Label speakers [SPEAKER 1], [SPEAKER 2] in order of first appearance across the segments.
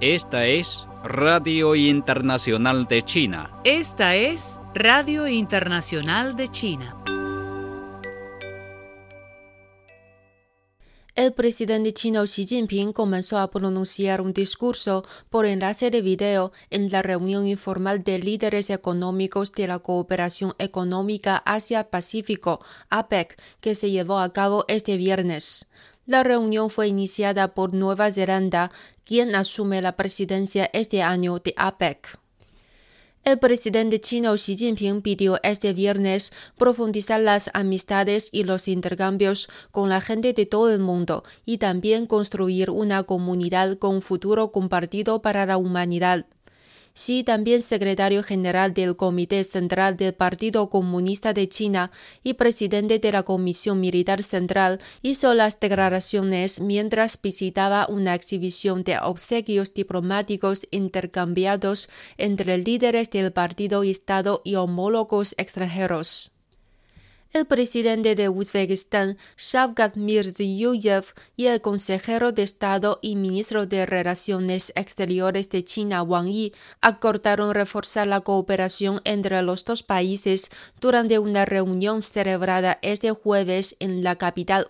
[SPEAKER 1] Esta es Radio Internacional de China.
[SPEAKER 2] Esta es Radio Internacional de China.
[SPEAKER 3] El presidente chino Xi Jinping comenzó a pronunciar un discurso por enlace de video en la reunión informal de líderes económicos de la cooperación económica Asia-Pacífico, APEC, que se llevó a cabo este viernes. La reunión fue iniciada por Nueva Zelanda, quien asume la presidencia este año de APEC. El presidente chino Xi Jinping pidió este viernes profundizar las amistades y los intercambios con la gente de todo el mundo y también construir una comunidad con futuro compartido para la humanidad. Xi, también secretario general del Comité Central del Partido Comunista de China y presidente de la Comisión Militar Central, hizo las declaraciones mientras visitaba una exhibición de obsequios diplomáticos intercambiados entre líderes del partido Estado y homólogos extranjeros. El presidente de Uzbekistán, Shavkat Mirziyoyev, y el consejero de Estado y ministro de Relaciones Exteriores de China, Wang Yi, acordaron reforzar la cooperación entre los dos países durante una reunión celebrada este jueves en la capital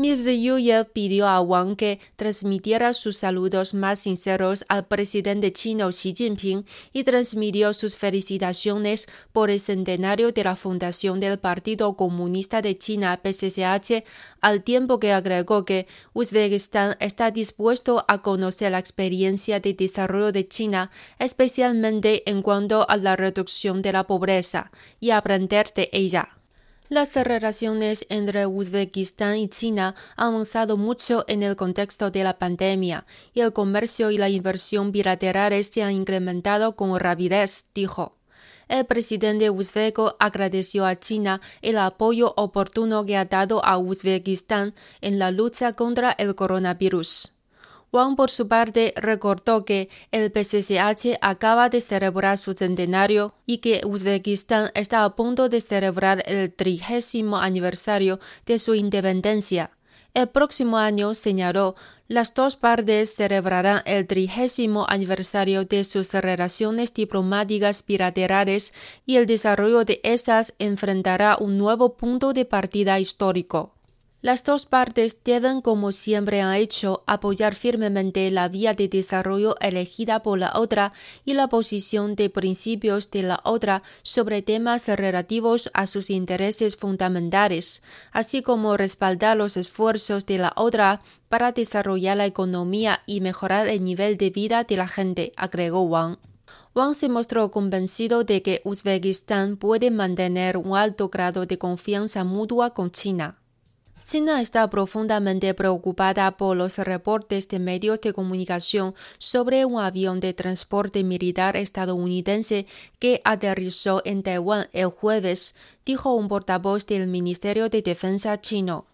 [SPEAKER 3] uzbeca. Mirziyoyev pidió a Wang que transmitiera sus saludos más sinceros al presidente chino Xi Jinping y transmitió sus felicitaciones por el centenario de la fundación del Partido Comunista de China PCCH, al tiempo que agregó que Uzbekistán está dispuesto a conocer la experiencia de desarrollo de China, especialmente en cuanto a la reducción de la pobreza, y aprender de ella. Las relaciones entre Uzbekistán y China han avanzado mucho en el contexto de la pandemia y el comercio y la inversión bilaterales se han incrementado con rapidez, dijo. El presidente uzbeco agradeció a China el apoyo oportuno que ha dado a Uzbekistán en la lucha contra el coronavirus. Wang, por su parte, recordó que el PCCH acaba de celebrar su centenario y que Uzbekistán está a punto de celebrar el trigésimo aniversario de su independencia. El próximo año, señaló, las dos partes celebrarán el trigésimo aniversario de sus relaciones diplomáticas bilaterales y el desarrollo de estas enfrentará un nuevo punto de partida histórico. Las dos partes deben, como siempre han hecho, apoyar firmemente la vía de desarrollo elegida por la otra y la posición de principios de la otra sobre temas relativos a sus intereses fundamentales, así como respaldar los esfuerzos de la otra para desarrollar la economía y mejorar el nivel de vida de la gente, agregó Wang. Wang se mostró convencido de que Uzbekistán puede mantener un alto grado de confianza mutua con China. China está profundamente preocupada por los reportes de medios de comunicación sobre un avión de transporte militar estadounidense que aterrizó en Taiwán el jueves, dijo un portavoz del Ministerio de Defensa chino.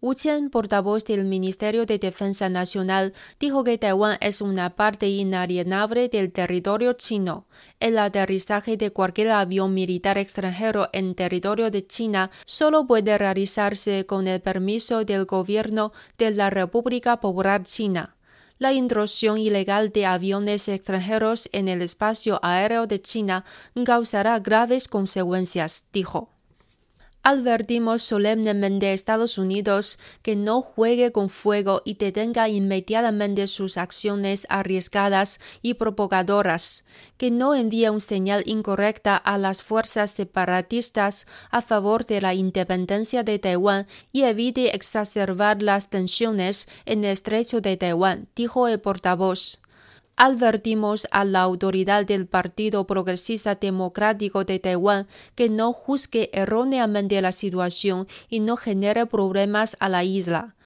[SPEAKER 3] Wu Qian, portavoz del Ministerio de Defensa Nacional, dijo que Taiwán es una parte inalienable del territorio chino. El aterrizaje de cualquier avión militar extranjero en territorio de China solo puede realizarse con el permiso del gobierno de la República Popular China. La intrusión ilegal de aviones extranjeros en el espacio aéreo de China causará graves consecuencias, dijo. Advertimos solemnemente a Estados Unidos que no juegue con fuego y detenga inmediatamente sus acciones arriesgadas y provocadoras, que no envíe una señal incorrecta a las fuerzas separatistas a favor de la independencia de Taiwán y evite exacerbar las tensiones en el estrecho de Taiwán, dijo el portavoz advertimos a la autoridad del Partido Progresista Democrático de Taiwán que no juzgue erróneamente la situación y no genere problemas a la isla.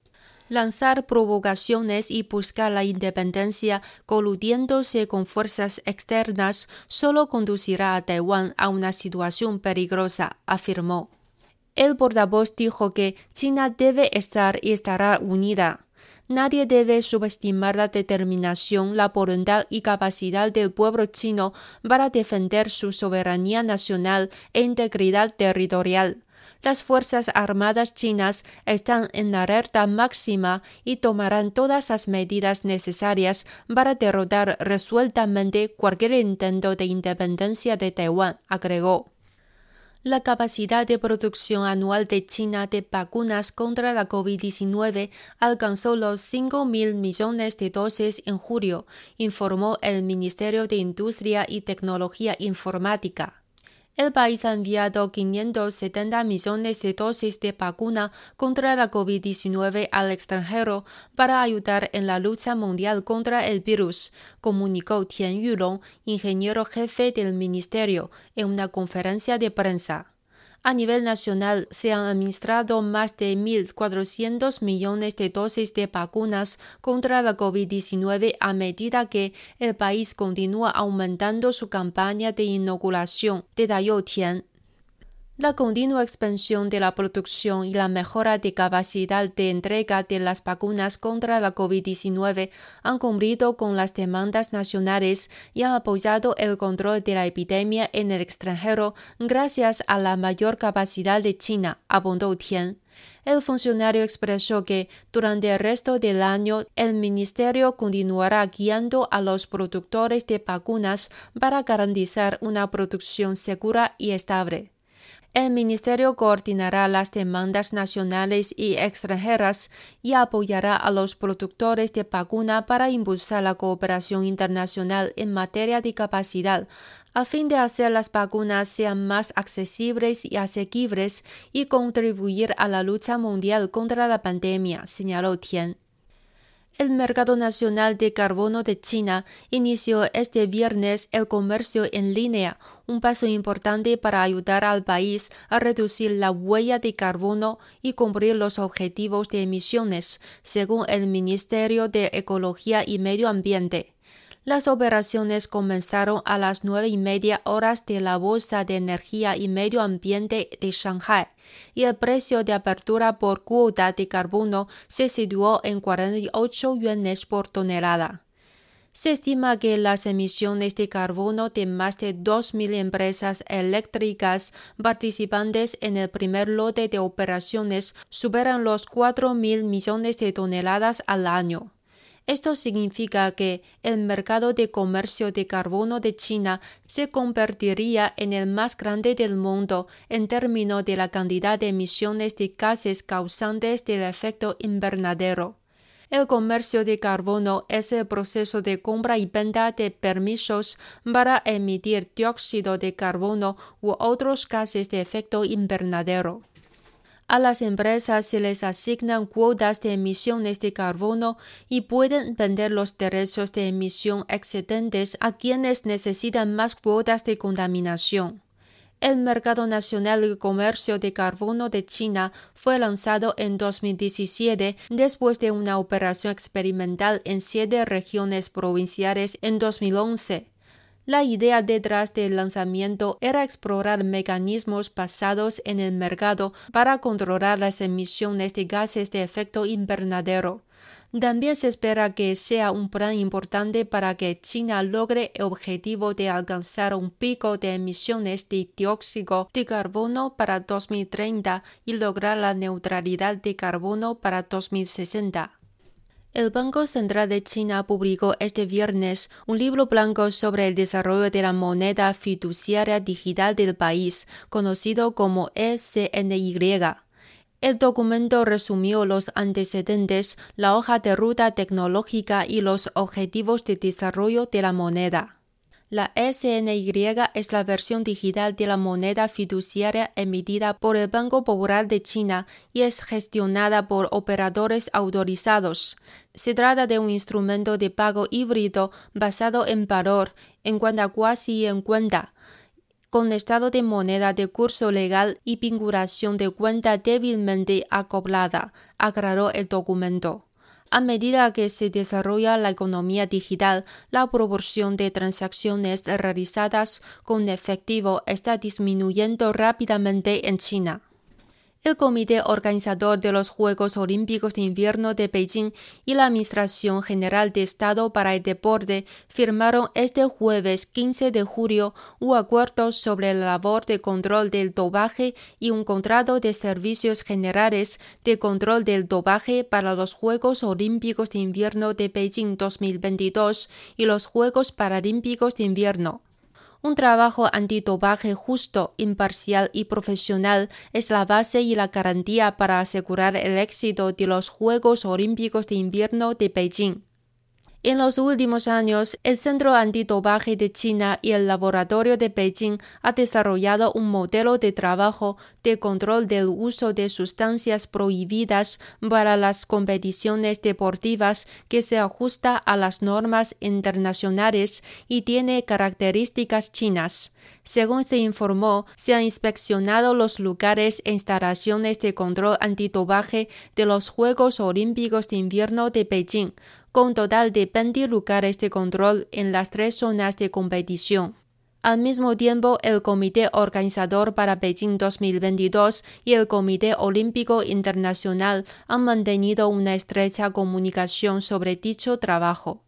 [SPEAKER 3] Lanzar provocaciones y buscar la independencia coludiéndose con fuerzas externas solo conducirá a Taiwán a una situación peligrosa, afirmó. El portavoz dijo que China debe estar y estará unida. Nadie debe subestimar la determinación, la voluntad y capacidad del pueblo chino para defender su soberanía nacional e integridad territorial. Las Fuerzas Armadas chinas están en alerta máxima y tomarán todas las medidas necesarias para derrotar resueltamente cualquier intento de independencia de Taiwán, agregó. La capacidad de producción anual de China de vacunas contra la COVID-19 alcanzó los 5 mil millones de dosis en julio, informó el Ministerio de Industria y Tecnología Informática. El país ha enviado 570 millones de dosis de vacuna contra la COVID-19 al extranjero para ayudar en la lucha mundial contra el virus, comunicó Tian Yulong, ingeniero jefe del ministerio, en una conferencia de prensa. A nivel nacional se han administrado más de 1.400 millones de dosis de vacunas contra la COVID-19 a medida que el país continúa aumentando su campaña de inoculación, detalló Tian. La continua expansión de la producción y la mejora de capacidad de entrega de las vacunas contra la COVID-19 han cumplido con las demandas nacionales y han apoyado el control de la epidemia en el extranjero gracias a la mayor capacidad de China, abundó Tian. El funcionario expresó que durante el resto del año el ministerio continuará guiando a los productores de vacunas para garantizar una producción segura y estable. El Ministerio coordinará las demandas nacionales y extranjeras y apoyará a los productores de vacuna para impulsar la cooperación internacional en materia de capacidad, a fin de hacer las vacunas sean más accesibles y asequibles y contribuir a la lucha mundial contra la pandemia, señaló Tian. El mercado nacional de carbono de China inició este viernes el comercio en línea, un paso importante para ayudar al país a reducir la huella de carbono y cumplir los objetivos de emisiones, según el Ministerio de Ecología y Medio Ambiente. Las operaciones comenzaron a las nueve y media horas de la Bolsa de Energía y Medio Ambiente de Shanghai y el precio de apertura por cuota de carbono se situó en 48 yuanes por tonelada. Se estima que las emisiones de carbono de más de 2.000 empresas eléctricas participantes en el primer lote de operaciones superan los 4.000 millones de toneladas al año. Esto significa que el mercado de comercio de carbono de China se convertiría en el más grande del mundo en términos de la cantidad de emisiones de gases causantes del efecto invernadero. El comercio de carbono es el proceso de compra y venta de permisos para emitir dióxido de carbono u otros gases de efecto invernadero. A las empresas se les asignan cuotas de emisiones de carbono y pueden vender los derechos de emisión excedentes a quienes necesitan más cuotas de contaminación. El Mercado Nacional de Comercio de Carbono de China fue lanzado en 2017 después de una operación experimental en siete regiones provinciales en 2011. La idea detrás del lanzamiento era explorar mecanismos basados en el mercado para controlar las emisiones de gases de efecto invernadero. También se espera que sea un plan importante para que China logre el objetivo de alcanzar un pico de emisiones de dióxido de carbono para 2030 y lograr la neutralidad de carbono para 2060. El Banco Central de China publicó este viernes un libro blanco sobre el desarrollo de la moneda fiduciaria digital del país, conocido como ECNY. El documento resumió los antecedentes, la hoja de ruta tecnológica y los objetivos de desarrollo de la moneda. La SNY es la versión digital de la moneda fiduciaria emitida por el Banco Popular de China y es gestionada por operadores autorizados. Se trata de un instrumento de pago híbrido basado en valor, en cuenta cuasi en cuenta, con estado de moneda de curso legal y vinculación de cuenta débilmente acoplada, aclaró el documento. A medida que se desarrolla la economía digital, la proporción de transacciones realizadas con efectivo está disminuyendo rápidamente en China. El Comité Organizador de los Juegos Olímpicos de Invierno de Beijing y la Administración General de Estado para el Deporte firmaron este jueves 15 de julio un acuerdo sobre la labor de control del dopaje y un contrato de servicios generales de control del dopaje para los Juegos Olímpicos de Invierno de Beijing 2022 y los Juegos Paralímpicos de Invierno. Un trabajo antitobaje justo, imparcial y profesional es la base y la garantía para asegurar el éxito de los Juegos Olímpicos de Invierno de Beijing. En los últimos años, el Centro Antitobaje de China y el Laboratorio de Beijing han desarrollado un modelo de trabajo de control del uso de sustancias prohibidas para las competiciones deportivas que se ajusta a las normas internacionales y tiene características chinas. Según se informó, se han inspeccionado los lugares e instalaciones de control antitobaje de los Juegos Olímpicos de Invierno de Beijing, con total de 20 lugares de control en las tres zonas de competición. Al mismo tiempo, el Comité Organizador para Beijing 2022 y el Comité Olímpico Internacional han mantenido una estrecha comunicación sobre dicho trabajo.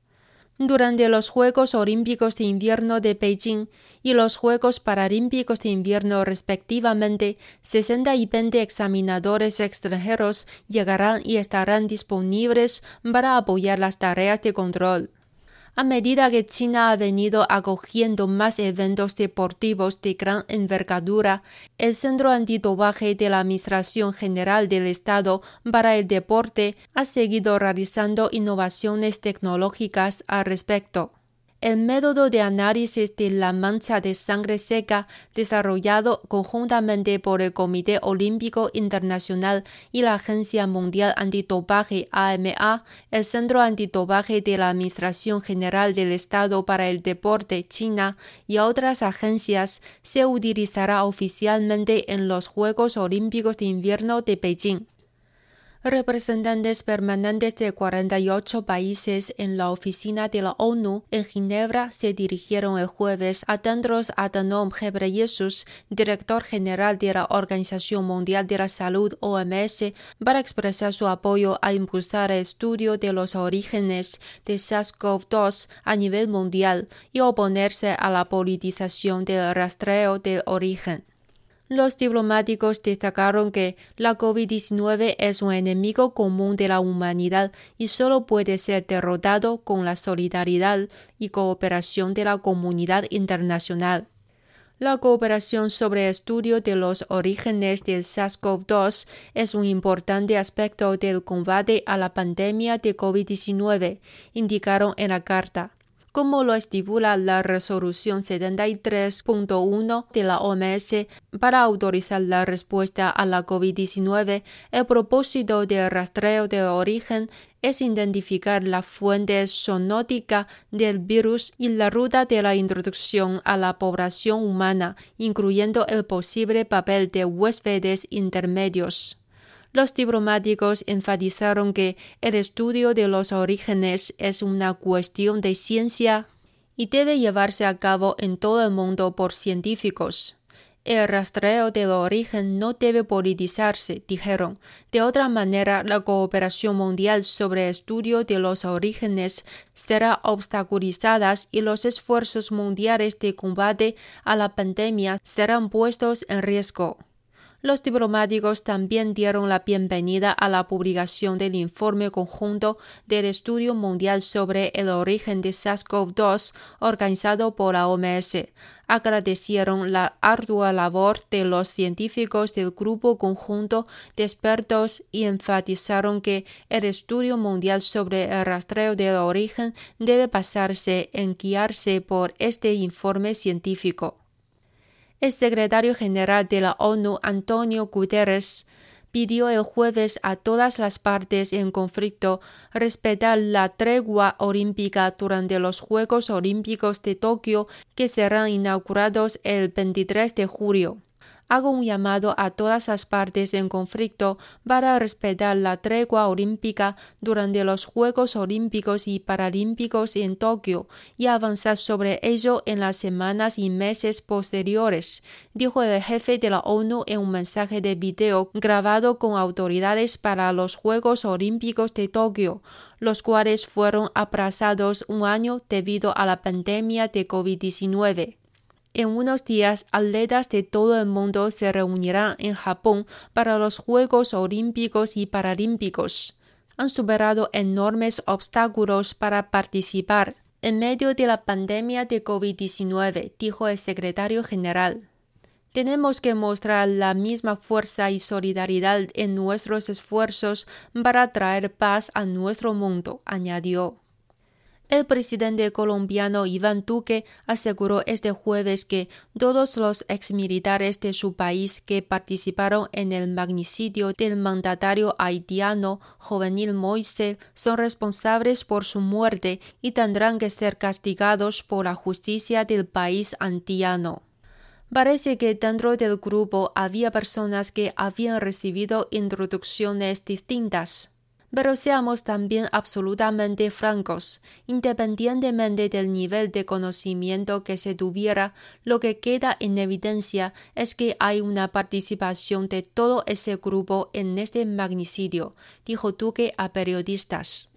[SPEAKER 3] Durante los Juegos Olímpicos de Invierno de Beijing y los Juegos Paralímpicos de Invierno respectivamente, 60 y 20 examinadores extranjeros llegarán y estarán disponibles para apoyar las tareas de control. A medida que China ha venido acogiendo más eventos deportivos de gran envergadura, el Centro Antitobaje de la Administración General del Estado para el Deporte ha seguido realizando innovaciones tecnológicas al respecto. El método de análisis de la mancha de sangre seca desarrollado conjuntamente por el Comité Olímpico Internacional y la Agencia Mundial Antitopaje AMA, el Centro Antitopaje de la Administración General del Estado para el Deporte China y otras agencias se utilizará oficialmente en los Juegos Olímpicos de Invierno de Beijing. Representantes permanentes de 48 países en la oficina de la ONU en Ginebra se dirigieron el jueves a Tendros Adhanom Ghebreyesus, director general de la Organización Mundial de la Salud OMS, para expresar su apoyo a impulsar el estudio de los orígenes de SARS-CoV-2 a nivel mundial y oponerse a la politización del rastreo del origen. Los diplomáticos destacaron que la COVID-19 es un enemigo común de la humanidad y solo puede ser derrotado con la solidaridad y cooperación de la comunidad internacional. La cooperación sobre estudio de los orígenes del SARS-CoV-2 es un importante aspecto del combate a la pandemia de COVID-19, indicaron en la carta como lo estipula la resolución 73.1 de la OMS para autorizar la respuesta a la COVID-19, el propósito del rastreo de origen es identificar la fuente zoonótica del virus y la ruta de la introducción a la población humana, incluyendo el posible papel de huéspedes intermedios. Los diplomáticos enfatizaron que el estudio de los orígenes es una cuestión de ciencia y debe llevarse a cabo en todo el mundo por científicos. El rastreo del origen no debe politizarse, dijeron. De otra manera, la cooperación mundial sobre el estudio de los orígenes será obstaculizada y los esfuerzos mundiales de combate a la pandemia serán puestos en riesgo. Los diplomáticos también dieron la bienvenida a la publicación del informe conjunto del Estudio Mundial sobre el origen de SARS-CoV-2 organizado por la OMS. Agradecieron la ardua labor de los científicos del grupo conjunto de expertos y enfatizaron que el estudio mundial sobre el rastreo del origen debe basarse en guiarse por este informe científico. El secretario general de la ONU, Antonio Guterres, pidió el jueves a todas las partes en conflicto respetar la tregua olímpica durante los Juegos Olímpicos de Tokio que serán inaugurados el 23 de julio. Hago un llamado a todas las partes en conflicto para respetar la tregua olímpica durante los Juegos Olímpicos y Paralímpicos en Tokio y avanzar sobre ello en las semanas y meses posteriores, dijo el jefe de la ONU en un mensaje de video grabado con autoridades para los Juegos Olímpicos de Tokio, los cuales fueron aplazados un año debido a la pandemia de COVID-19. En unos días, atletas de todo el mundo se reunirán en Japón para los Juegos Olímpicos y Paralímpicos. Han superado enormes obstáculos para participar en medio de la pandemia de COVID-19, dijo el secretario general. Tenemos que mostrar la misma fuerza y solidaridad en nuestros esfuerzos para traer paz a nuestro mundo, añadió. El presidente colombiano Iván Duque aseguró este jueves que todos los exmilitares de su país que participaron en el magnicidio del mandatario haitiano Juvenil Moise son responsables por su muerte y tendrán que ser castigados por la justicia del país antiano. Parece que dentro del grupo había personas que habían recibido introducciones distintas. Pero seamos también absolutamente francos, independientemente del nivel de conocimiento que se tuviera, lo que queda en evidencia es que hay una participación de todo ese grupo en este magnicidio, dijo Duque a periodistas.